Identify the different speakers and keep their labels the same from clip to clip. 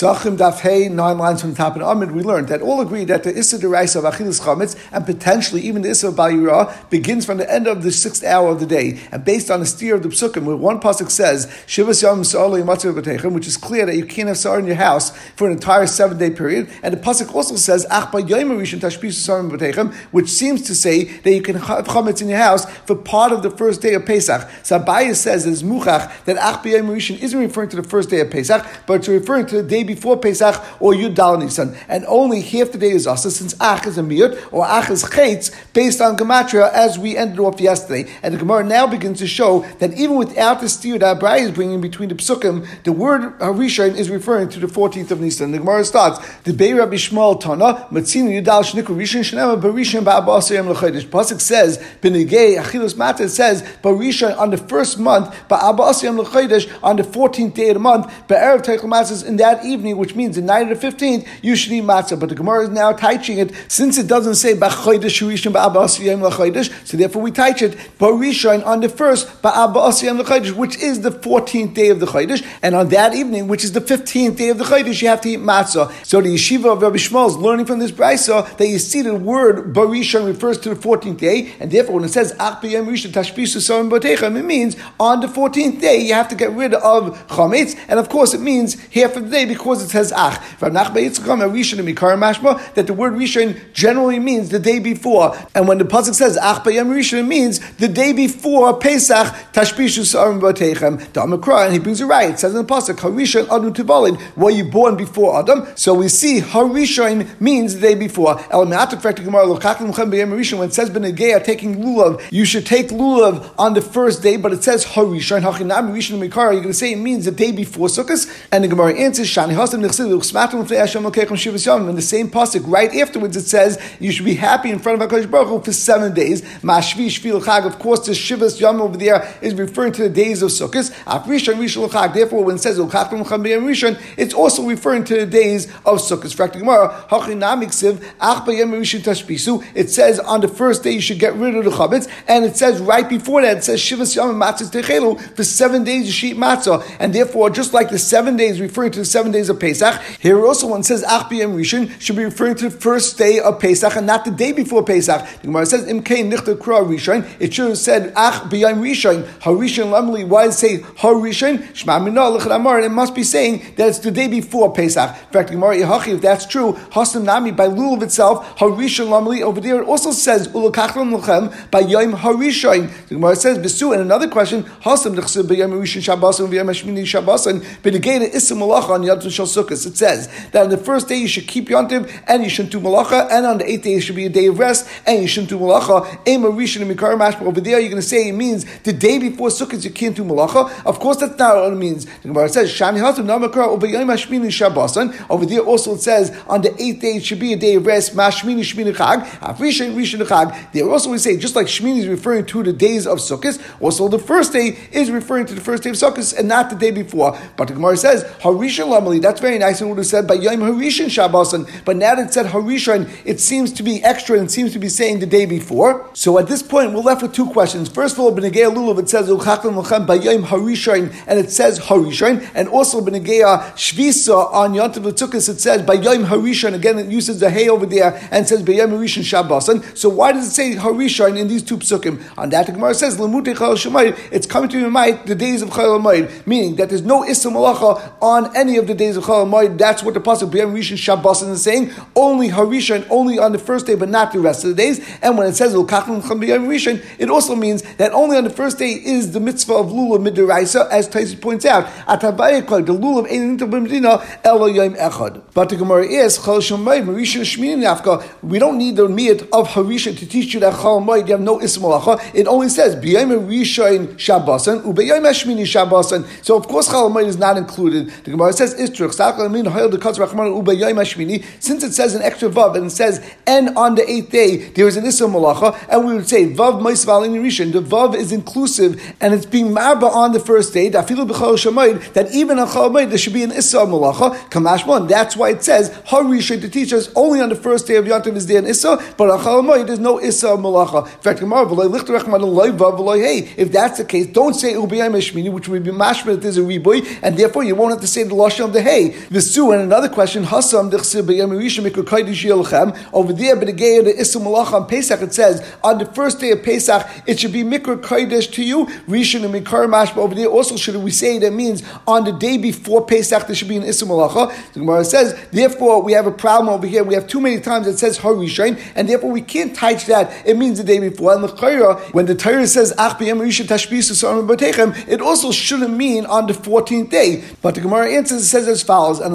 Speaker 1: Sachim Daf Hey, nine lines from the top of Amid, we learned that all agree that the Issa Deraisa of Achilas Chametz and potentially even the Issa of Bayira begins from the end of the sixth hour of the day. And based on the steer of the Psukim, where one Pasuk says, Shivas Yom B'Techem, which is clear that you can't have Sar in your house for an entire seven day period. And the Pasuk also says, Ach which seems to say that you can have Chametz in your house for part of the first day of Pesach. So Abaye says, as Muchach, that Ach isn't referring to the first day of Pesach, but it's referring to the day before Pesach or Yud Dal Nisan. And only half the day is Asa, since Ach is a Miyut or Ach is Chetz, based on Gematria, as we ended off yesterday. And the Gemara now begins to show that even without the steer that is bringing between the Psukim, the word Harishain is referring to the 14th of Nisan. The Gemara starts, the Beir Rabbi Shmuel Tana, Matzina Yudal Shniku Rishon Shnema Barishan Ba'abasayim L'chodesh. Pasuk says, Benegay Achilus Mata says, Barishan on the first month, Ba'abasayim L'chodesh on the 14th day of the month, Ba'erev Teichel in that evening, which means the night of the 15th, you should eat matzah. But the Gemara is now teaching it, since it doesn't say so therefore we teach it, Barishan on the first, which is the 14th day of the Chodesh, and on that evening, which is the 15th day of the Chodesh, you have to eat matzah. So the yeshiva of Rabbi Shmuel is learning from this brisa that you see the word Barishan refers to the 14th day, and therefore when it says it means on the 14th day you have to get rid of chametz, and of course it means half of the day because it says Ach. That the word Rishon generally means the day before, and when the pasuk says Ach B'yam Rishon, it means the day before Pesach Tashpisu Sarim Botechem. Damakra, and he brings it right. It says in the pasuk Harishon Adu Tibalin, were you born before Adam? So we see Harishon means the day before. El when it says Benegea taking lulav, you should take lulav on the first day, but it says Harishon Hachinam Rishon Mikara. You're going to say it means the day before Sukkot, and the Gemara answers Shani In the same pasuk, right afterwards, it says you should be happy in front of Hakadosh Baruch Hu for seven days. Of course, the Shivas Yom over there is referring to the days of Sukkot. Therefore, when it says it's also referring to the days of Sukkot. It says on the first day you should get rid of the chametz, and it says right before that it says Shivas Yom. For seven days you should eat matzah, and therefore just like the seven days referring to the seven days of Pesach, here also one says Ach B'Yem Rishon should be referring to the first day of Pesach and not the day before Pesach. The Gemara says Im Nichter Kra Rishon. It should have said Ach B'Yem Rishon. Harishon Lamli. Why does it say Harishon? Shema Minah it must be saying that it's the day before Pesach. In fact, Gemara Yehachi, if that's true, Hasam Nami by Lulav itself, Harishon Lamli. Over there it also says Ulakachlam Lechem by Yom Harishon. The Gemara says Besu. And another question, Hasam Nechsib B'Yom Rishon Shabbos and B'Yom Hashmini Shabbos and B'Negeda Issa Malacha on Shal Sukkot. It says that on the first day you should keep Yontiv and you shouldn't do Malacha, and on the eighth day it should be a day of rest and you shouldn't do Malacha. And. Over there you're going to say it means the day before Sukkot you can't do Malacha. Of course that's not what it means. The Gemara says over there also it says on the eighth day it should be a day of rest. Mashmini. There also we say just like Shmini is referring to the days of Sukkot, also the first day is referring to the first day of Sukkot and not the day before. But the Gemara says Harishon Lamali. That's very nice. And would have said by Yom Harishon Shabbosan. But now that it said Harishon, it seems to be extra and seems to be saying the day before. So at this point we're left with two questions. First of all, B'negei Lulav it says Ulchaklam Lachem by Yom and it says Harishon, and also B'negei Shvisa on Yontav L'Tukas it says by Yom Harishon. Again, it uses the hay over there and says by Yom Shabbosan. So why does it say Harishon in these two psukim? On that, the Gemara says. It's coming to your mind the days of Chal meaning that there's no Issa Malacha on any of the days of Chal Hamayid. That's what the pasuk B'Yom Rishon Shabbosan is saying. Only Harishon, only on the first day, but not the rest of the days. And when it says Ulkachim B'Yom Rishon, it also means that only on the first day is the mitzvah of lulav midiraisa, as Taisi points out. Atabayikol, the lulav ein b'medina elo yom echad. But the Gemara is Chal Shemayid Marisha Shmini Nafka. We don't need the miyat of Harisha to teach you that Chal Moed you have no ismalacha. It only says b'yom Rishon Shabbosan ubeyom Shmini Shabbosan. So of course Moed is not included. The Gemara says Istrich Since it says an extra vav and it says and on the eighth day there is an ism malacha, and we would say vav Maisval in Rishon. The vav is inclusive and it's being marba on the first day. That even on Chal Moed there should be an issa malacha. Kamashmon. That's why it says Harisha to teach us only on the first day of Yantiv is there an issa, but on Chal Moed there's no issa malacha. In fact, if that's the case, don't say ubiyam which would be mashma that there's a riboy, and therefore you won't have to say the lashon of the. Hay. Visu, and another question, Hasam over there, but again, the Isum Malach on Pesach, it says, on the first day of Pesach, it should be Mikra Kodesh to you, Rishon and Mikar but over there also should we say that means on the day before Pesach, there should be an Isum Malacha. The Gemara says, therefore, we have a problem over here. We have too many times it says Harishain, and therefore we can't touch that. It means the day before. And the Torah, when the Torah says Ach it also shouldn't mean on the 14th day. But the Gemara answers, it says as follows, and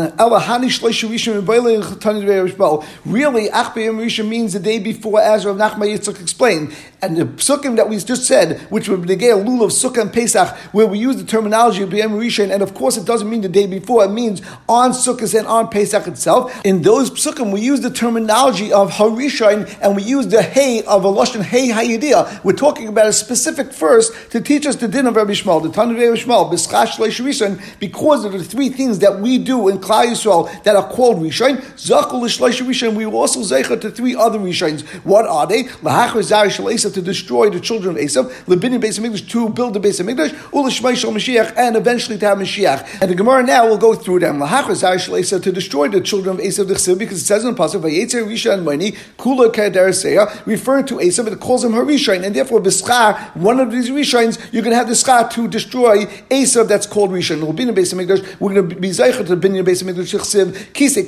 Speaker 1: Really, Ach Rishon means the day before, as Rav Nachman Yitzchak explained. And the psukim that we just said, which would be the lul of Sukkah and Pesach, where we use the terminology of B'yam Rishon, and of course it doesn't mean the day before, it means on Sukkah and on Pesach itself. In those psukim, we use the terminology of Harishon, and we use the Hey of a Lashon Hey Hayidiyah. We're talking about a specific verse to teach us the din of Rabbi Shmuel, the Tanur Rabbi Shmuel, because of the three things that we do in Klal Yisrael that are called Rishon. Zakul Rishon, we also zeichet to three other Rishons. What are they? to destroy the children of Esav, Lebinin Beis Hamikdash to build the Beis Hamikdash, Ulishmai Shal Mashiach, and eventually to have Mashiach. And the Gemara now will go through them. to destroy the children of Esav because it says in the pasuk Vayetzer Risha and Mani Kula Kadar referring to Esav, it calls him Harishain, and therefore Bischar, one of these Rishains, you're going to have the Schar to destroy Esav that's called Rishain. Lebinin Beis Hamikdash, we're going to be Zeicher to Beis Hamikdash Chsiv Kisei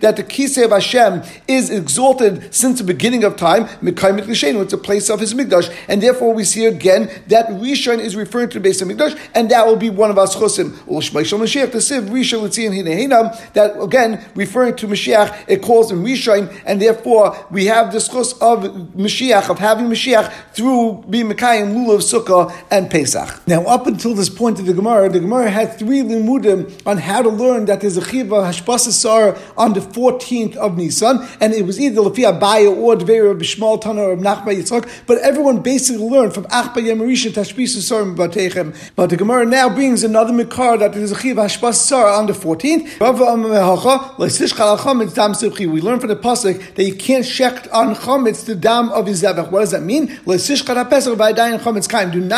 Speaker 1: that the Kisei of Hashem is exalted since the beginning of time. Mikayim it's a place of his Mikdash, and therefore we see again that Rishon is referring to the base of Mikdash, and that will be one of us chosim. The Siv Rishon Letzion that again referring to Mashiach, it calls him Rishon, and therefore we have this chus of Mashiach of having Mashiach through being Mekayim Lulav Sukkah and Pesach. Now, up until this point of the Gemara, the Gemara had three limudim on how to learn that there's a chiva hashpasasar on the 14th of Nisan, and it was either Lafia Abaya or Dveir Bishmal Tana or Nachba Yitzchak, but everyone basically learned from Achba Yamarisha Tashbis Sarim Batechem. But the Gemara now brings another Mikar that is a Chiv Hashbas Sar on the 14th. We learn from the Pasuk that you can't shecht on Chametz the dam of his Zevach. What does that mean? Do not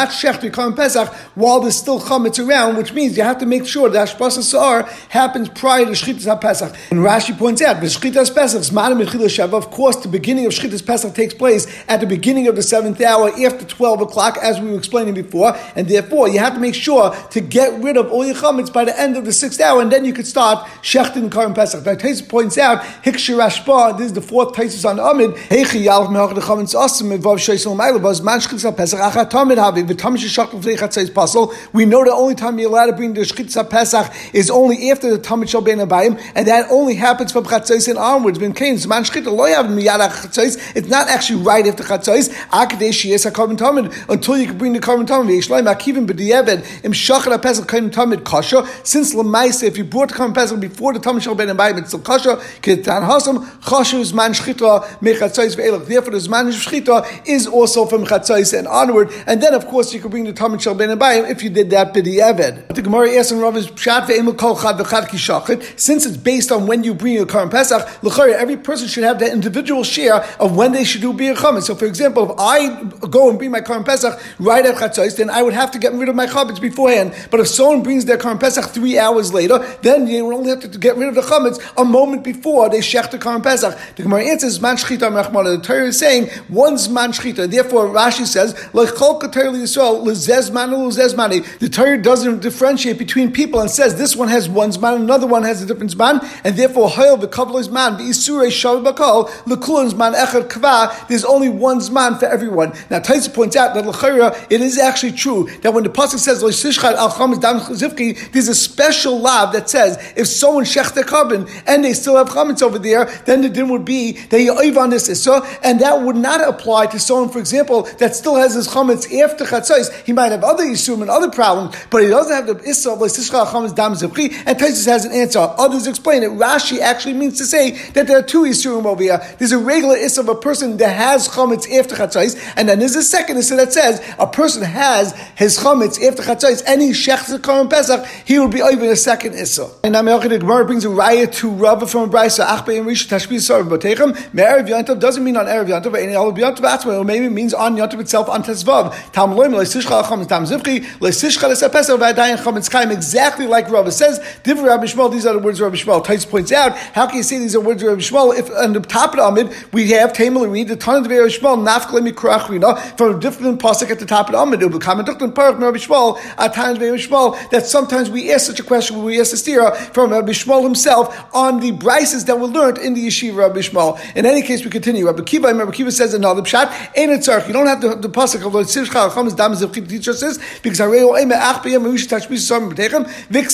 Speaker 1: shecht your Pesach while there's still Chametz around, which means you have to make sure that Sar happens prior to Shchitas Pesach. And Rashi points out, Shchitas Pesach, of course, the beginning of Shchitas Pesach takes place at the beginning of the seventh hour after 12 o'clock, as we were explaining before, and therefore you have to make sure to get rid of all your chametz by the end of the sixth hour, and then you could start shechtin karim pesach. Now, Taisus points out, hikshir ashpa, this is the fourth Taisus on Amid, mehach the chametz asim, achat tamid havi, v'tam. We know the only time you're allowed to bring the shchitza pesach is only after the tamid shal ben abayim, and that only happens from chatzais and onwards. Ben kain, man shchitza lo yav miyad chatzais, it's not actually right after chatzais, akadesh yes a carbon tamid until you can bring the carbon tamid. Yishleim akivim b'diavad im shachar pesach carbon tamid kasha. Since lemaisa, if you brought the carbon pesach before the tamid shall ben abayim, it's still kasha. Ketan hasam kasha is man shchita mechatzais ve'elach. Therefore, the man shchita is also from chatzais and onward. And then, of course, you can bring the tamid shall ben abayim if you did that b'diavad. The Gemara asks in Rav Since it's based on when you bring your carbon pesach, every person should have the individual share of when they should do bir chametz. So, for example, if I go and bring my Karm Pesach right at Chatzos, then I would have to get rid of my chametz beforehand. But if someone brings their Karm Pesach three hours later, then you only have to get rid of the chametz a moment before they shech the Karm Pesach. The Gemara answers, Man Shchita Mechmana. The Torah is saying, one's Man Shchita. Therefore, Rashi says. The Torah doesn't differentiate between people and says this one has one's man, another one has a different man, and therefore, Hayel V'Kavlo's man, V'Isure Shav Bakal, Lekulan's man, Echad Kva, there's only one Zman for everyone. Now, Taisa points out that L'chayra, it is actually true that when the Pasuk says, al there's a special law that says, if someone shech their carbon and they still have chametz over there, then the din would be that you on this issa, and that would not apply to someone, for example, that still has his chametz after chatzais. He might have other issues and other problems, but he doesn't have the issa of chametz dam zivchi, and Taisa has an answer. Others explain it. Rashi actually means to say that there are two isurim over here. There's a regular issa of a person that has chametz after chatzais, and then there's a second issa that says a person has his chametz after chatzais, and he shechs the pesach, he will be over a second issa. And now the Gemara brings a raya to Rava from a brisa achbe and rish tashbis sarv b'techem me'erev yantov doesn't mean on erev yantov, and all yantov or maybe it means on yantov itself on tesvav. Tam loim leisishcha chametz tam zivchi leisishcha lesapesach v'adayin chametz kaim exactly like like says, different Rabbi Shmuel, these are the words of Rabbi Shmuel. Tais points out, how can you say these are words of Rabbi Shmuel if on the top of the Amid we have Tamal read the ton of Rabbi Shmuel, Nafkle Mikrachrina, from a different pasuk at the top of the Amid. It will come and Duktan Parak Rabbi Shmuel, at times Rabbi Shmuel, that sometimes we ask such a question when we ask the stira from Rabbi Shmuel himself on the brises that were learned in the yeshiva Rabbi Shmuel. In any case, we continue. Rabbi Kiva, Rabbi Kiva says another pshat, ain't it You don't have the, the pasuk of the Tzir Chacham, Dam Zevchit teaches this, because I Hareo Eme Ach B'yem Marish Tashbis Sam B'techem,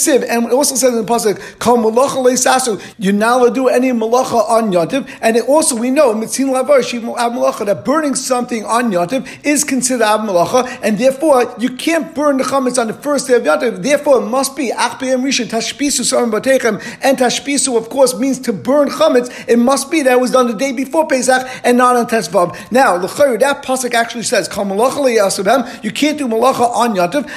Speaker 1: Viksiv, and it also says in the pasuk, Kol Malacha Leisasu, you're not allowed to do any malacha on Yontiv, and it also we know, Mitzin Lavar, Shiv Malacha, that burning something on Yontiv is considered Ab Malacha, and therefore you can't burn the chametz on the first day of Yontiv, therefore it must be Ach B'yem Rishon Tashbisu sarim B'techem, and Tashbisu of course means to burn chametz, it must be that it was done the day before Pesach and not on Tesvav. Now, L'chayr, that pasuk actually says, Kol Malacha you can't do malacha on Yontiv,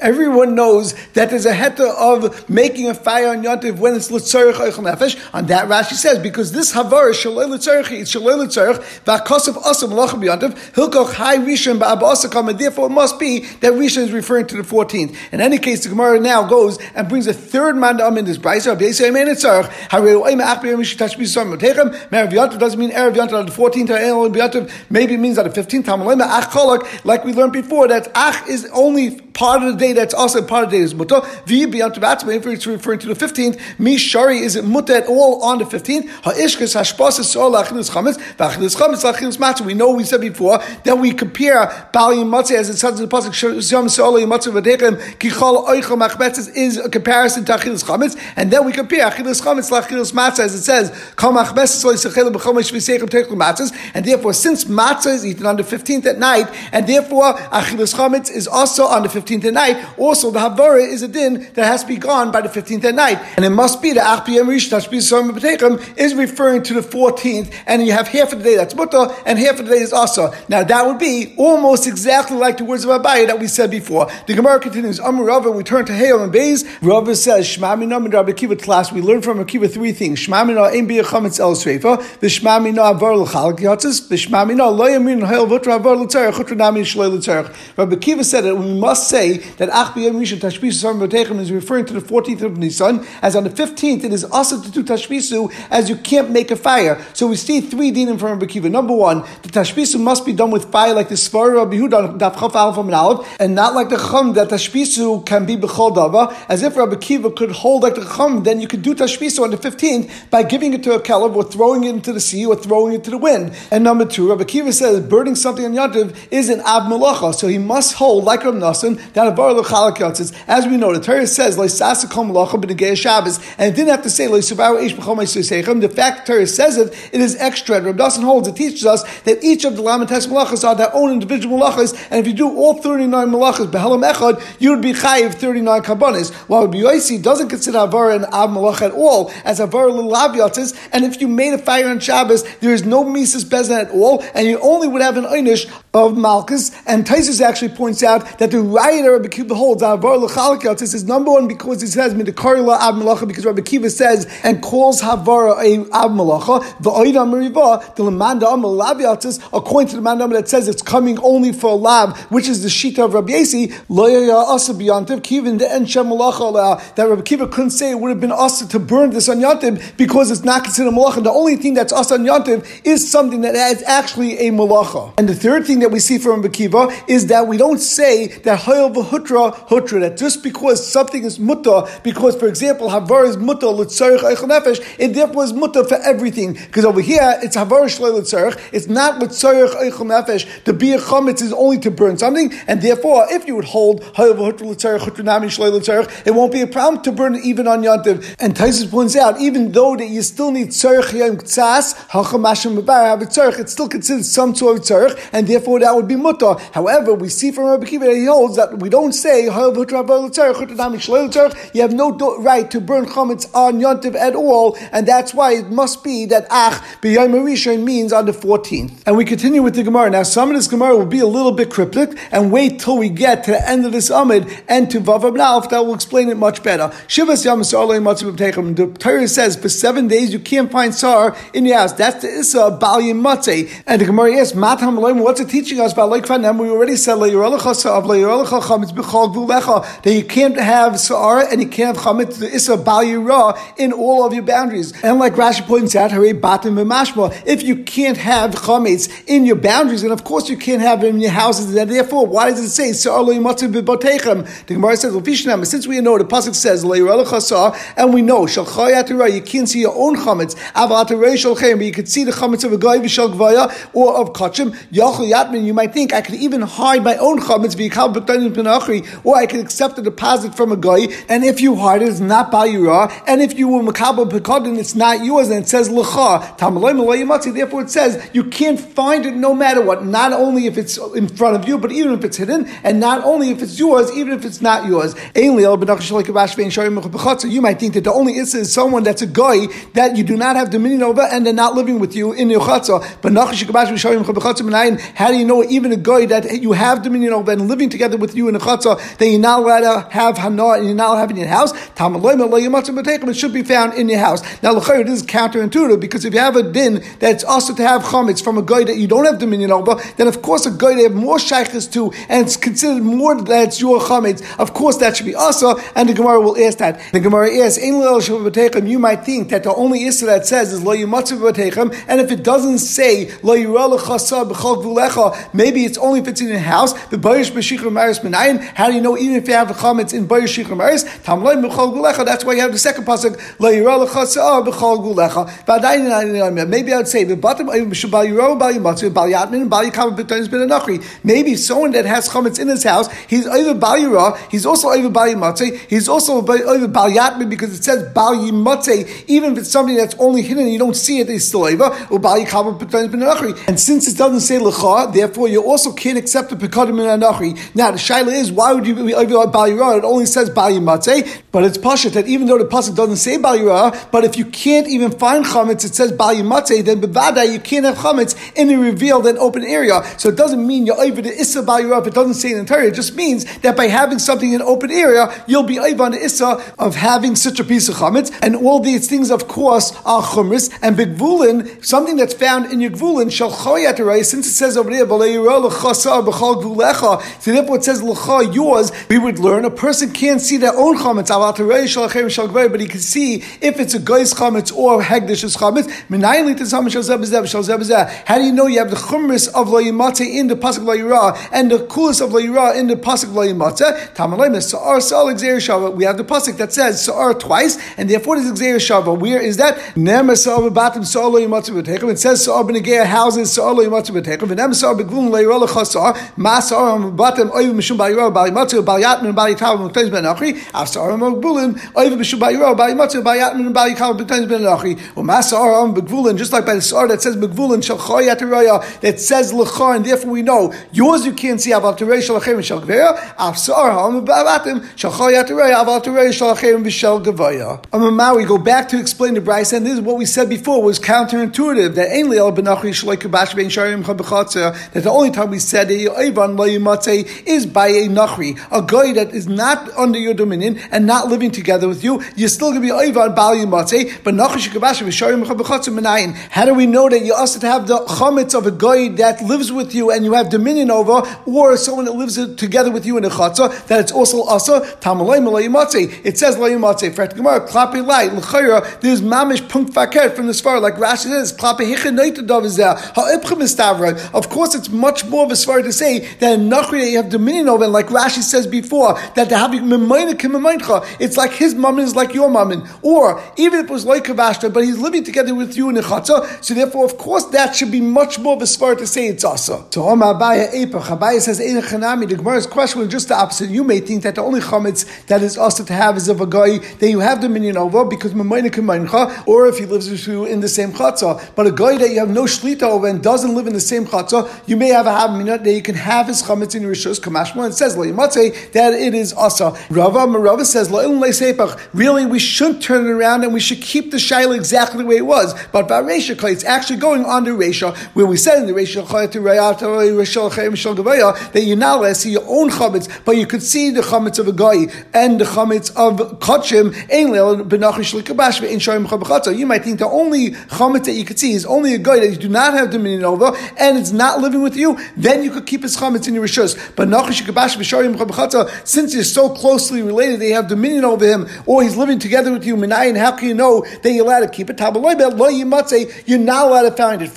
Speaker 1: Everyone knows that there's a heta of making a fire on Yontiv when it's Litzarech Eichel Nefesh. On that Rashi says, because this Havar is Shaloi Litzarech, it's Shaloi Litzarech, V'akosav Asam Malacha B'Yontiv, Hilkoch Hai Rishon Ba'ab Asakam, and therefore it must be that Rishon is referring to the 14th. In any case, the Gemara now goes and brings a third mandam in this Brisa, Rabbi Yishmael Mein Etzarech, Hareu Oim Ach B'Yom Rish Tashbi Sam Merav Yontiv doesn't mean Erev Yontiv on the 14th, or El Yontiv maybe it means on the 15th, Tamalema Ach Cholak, like we learned before, that Ach is only part of the day that's also part of the day is mutter. If it's referring to the 15th, mi shari is it mutter at all on the 15th? Ha'ishkas hashpas is all lachilus chametz, v'achilus chametz lachilus matzah. We know we said before that we compare bali and matzah as it says in the pasuk shom se'olay matzah v'dechem kichol oichel machmetzes is a comparison to achilus chametz, and then we compare achilus chametz lachilus matzah as it says kol machmetzes loy sechel b'chomesh v'seichem techel matzahs, and therefore since matzah is eaten on the 15th at night, and therefore achilus chametz is also on the 15th 15th at night, also the Havara is a din that has to be gone by the 15th at night. And it must be the Achpiyam Rish Tashbis is referring to the 14th, and you have half of the day that's Mutta, and half of the day is Asa. Now that would be almost exactly like the words of Abaye that we said before. The Gemara continues, Amr Rava, we turn to Hail and Bays. Rava says, Shmamina and Rabbi Kiva class, we learn from Akiva three things. Shmamina ein biyachametz el sreifa, v'shmamina avar l'chalak yatzis, v'shmamina lo yamin hail v'tra avar l'tzarech, chutra nami shloi l'tzarech. Rabbi Kiva said that we must say say that Ach B'Yom Rishon Tashbisu is referring to the 14th of Nisan, as on the 15th it is also to do Tashbisu, as you can't make a fire. So we see three dinim from Rabbi Kiva. Number one, the Tashbisu must be done with fire like the Svar Rabbi Huda, Daf Chaf Alpha and not like the Chum, that Tashbisu can be B'chol Dava, as if Rabbi Kiva could hold like the Chum, then you could do Tashbisu on the 15th by giving it to a Kelev or throwing it into the sea or throwing it to the wind. And number two, Rabbi Kiva says burning something on Yantiv is an Ab Malacha, so he must hold like Rabbi Nassim that as we know, the Torah says, Shabbos, and it didn't have to say, the fact the Torah says it, it is extra. And Rabbi Dawson holds, it teaches us that each of the Lamentes Malachas are their own individual Malachas, and if you do all 39 Malachas, Behelam Echad, you would be Chayiv 39 Kabbanis. While Rabbi doesn't consider Avar an Ab Malach at all, as Avar Lilavyatis, and if you made a fire on Shabbos, there is no Mises Bezan at all, and you only would have an Einish of Malchus, and Taisus actually points out that the writer Rabbi Kiva holds Avar L'chalak This is number one because it says Midakarila Ab Malacha because Rabbi Kiva says and calls Havara a Ab Malacha. The Oida Meriva the Lamanda Amal Lab according to the Manda that says it's coming only for a lab, which is the Shita of Rabbi Yasi. Loya Asa Biyantiv Kivin the Enshem Malacha that Rabbi Kiva couldn't say it would have been Asa to burn this on Yantiv because it's not considered Malacha. The only thing that's Asa on Yantiv is something that is actually a Malacha. And the third thing that we see from Rabbi Kiva is that we don't say that Hayel Hutra, hutra, that just because something is mutta, because for example, havar is mutta, l'tzarech eichel nefesh, it therefore is mutta for everything. Because over here, it's havar shlei l'tzarech, it's not l'tzarech eichel nefesh. To be a chametz is only to burn something, and therefore, if you would hold hayav hutra l'tzarech, hutra nami shlei l'tzarech, it won't be a problem to burn even on yantiv. And Taisus points out, even though that you still need tzarech yom ktsas, hachamashim mebar, have a tzarech, it's still considered some sort of tzarech, and therefore that would be mutta. However, we see from Rabbi Kiva that he holds that we don't say you have no right to burn chametz on yontiv at all, and that's why it must be that ach b'yom means on the 14th. And we continue with the Gemara. Now, some of this Gemara will be a little bit cryptic, and wait till we get to the end of this Amid and to Vav Nalf, that will explain it much better. Shivas Yom The Torah says for seven days you can't find sar in your house. That's the Issa Balim Matzeh. And the Gemara asks, what's it teach teaching us about like Fanem, we already said that you can't have Sa'ara and you can't have Chametz, Issa Bal in all of your boundaries. And like Rashi points out, if you can't have Chametz in your boundaries, and of course you can't have it in your houses, and therefore, why does it say, The Gemara says, since we know the Pasuk says, and we know, you can't see your own Chametz, but you can see the Chametz of a guy, or of Kachim, you might think I could even hide my own chametz or I could accept a deposit from a guy, and if you hide it, it's not bayura, and if you were makabel pekodin, it's not yours, and it says lecha. Therefore, it says you can't find it no matter what. Not only if it's in front of you, but even if it's hidden, and not only if it's yours, even if it's not yours. You might think that the only issa is someone that's a guy that you do not have dominion over, and they're not living with you in your chatzah. But how do you know even a guy that you have dominion over and living together with you in a chatzah that you're not allowed to have hana and you're not allowed to have in your house? It should be found in your house. Now, this is counterintuitive because if you have a din that's also to have chametz from a guy that you don't have dominion over, then of course a guy they have more shaykhs to and it's considered more that it's your chametz. Of course, that should be also, and the Gemara will ask that. The Gemara asks, you might think that the only issa that says is lo and if it doesn't say lo Maybe it's only if it's in a house. The Bayish B'Shichur Maris Menayin. How do you know even if you have the chametz in Bayish Shichur Maris? Tamloy B'Chol Gulecha. That's why you have the second pasuk La Yirah L'Chasa B'Chol Gulecha. Maybe I would say the bottom Bal Yirah Bal Yimatzu Bal Yatmin Bal Yikam B'Tayis Ben Anachri. Maybe someone that has chametz in his house, he's over Bal Yirah. He's also over Bal Yimatzu. He's also over Bal Yatmin because it says Bal Yimatzu. Even if it's something that's only hidden, you don't see it. He's still over. And since it doesn't say L'cha, therefore you also can't accept the Pekadim in Anachi. Now, the Shaila is, why would you be over Bal Yirah? It only says Bal Yimatzeh, but it's Pashat that even though the Pasuk doesn't say Bal Yirah, but if you can't even find Chametz, it says Bal Yimatzeh, then Bevada, you can't have Chametz in a revealed and open area. So it doesn't mean you're over the Issa Bal Yirah if it doesn't say in the Torah. It just means that by having something in open area, you'll be over on the Issa of having such a piece of Chametz, and all these things, of course, are Chumris, and Bigvulin, something that's found in your Gvulin, Shal since it says over there, so therefore it says l'cha yours. We would learn a person can't see their own chametz but he can see if it's a guy's chametz or hegdish's chametz. How do you know you have the chumris of lo in the pasuk lo and the coolest of lo in the pasuk lo We have the pasuk that says sa'ar twice, and therefore it is gzeir shava. Where is that? It says sa'ar b'negei houses sa'ar lo yimatzu b'teichem. V'nem sa'ar b'gvulin lo yirah l'chasar masar batem oiv mishum bayiro bayimatzu bayatmin bayitav mutayz ben achri asar magbulin oiv mishum bayiro bayimatzu bayatmin bayikav mutayz ben achri umasar begvulin just like by the sar that says begvulin shal choyat that says lechar and therefore we know yours you can't see aval terei shal achem shal gveya asar gveya. Amar we go back to explain the shloik kabash ben sharim that the only time we said is by a nachri, a guy that is not under your dominion and not living together with you. You're still going to be oivan bal but nachri shikabash v'sharim menayin. How do we know that you also have the chametz of a guy that lives with you and you have dominion over, or someone that lives together with you in a chatzah that it's also asa tamalay malay It says lay yimatzei. For Gemara, klapi light l'chayra. There's mamish punk faket from the sfar like Rashi says klapi hichin dav is there. Of course, it's much more of a svar to say that a Nachri that you have dominion over, and like Rashi says before, that to have it's like his mammon is like your mammon. Or even if it was like Kavashta, but he's living together with you in a chatzah, so therefore, of course, that should be much more of a svar to say it's asa. So Omar Abaya says, Chanami, the Gemara's question was just the opposite. You may think that the only chametz that is asa to have is of a guy that you have dominion over because or if he lives with you in the same chatzah. But a guy that you have no shlita over and doesn't live in the same chatzah, you may have a havminat that you can have his chametz in your rishus kamashma and says layimatze that it is asa. Rava Marava says really we shouldn't turn it around and we should keep the shaila exactly the way it was. But Varesha it's actually going on the Resha where we said in the reisha Resha that you're not allowed see your own chametz, but you could see the chametz of a guy and the chametz of kachim. You might think the only chametz that you could see is only a guy that you do not have dominion over, and it's not living with you, then you could keep his chametz in your rishus. But since you're so closely related, they have dominion over him, or he's living together with you, minayin, how can you know that you're allowed to keep it? You're not allowed to find it.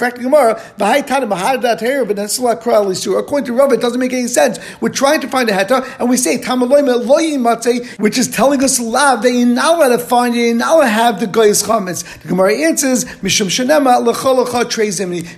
Speaker 1: According to Rav, it doesn't make any sense. We're trying to find a heta, and we say which is telling us lav that you're not allowed to find it, you're not allowed to have the goy's chametz. The Gemara answers, Mishum Shanema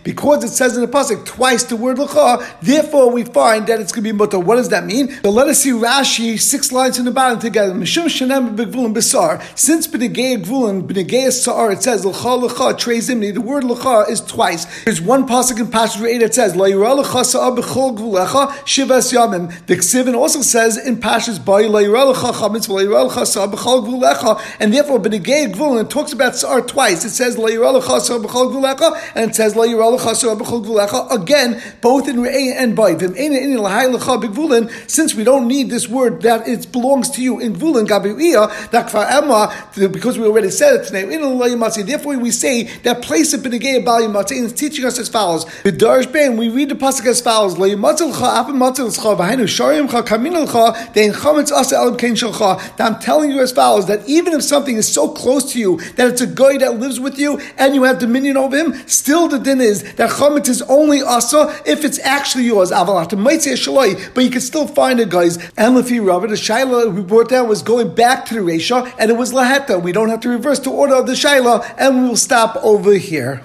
Speaker 1: because it says in the pasuk twice the word lecha, therefore we find that it's going to be mutter. What does that mean? So let us see Rashi six lines in the bottom together. Mishum Shanema begvulin besar. Since b'negei gvulin b'negei sar it says lecha lecha trezimni. The word lecha is twice. There's one pasuk in passage eight that says la yira lecha sa'ar b'chol gvulecha shivas yamim. The Ksivin also says in Pashas by la yira lecha chametz la lecha sa'ar b'chol gvulecha, and therefore b'negei gvulin it talks about sar twice. It says la yira lecha sa'ar b'chol gvulecha, and it says la yira lecha sa'ar b'chol gvulecha again, both in re'ei and by. Since we don't need this word that it belongs to you in gvulin because we already said it today. Therefore, we say that place of b'negei bal yimatzeh is teaching us as follows. The Darsh we read the pasuk as follows: I'm telling you as follows: that even if something is so close to you that it's a guy that lives with you and you have dominion over him, still the din is that chametz is only asa if it's actually yours. But you can still find it, guys. And lefi Rabbi, the shaila we brought down was going back to the Resha, and it was laheta. We don't have to reverse to order of the shaila, and we will stop over here.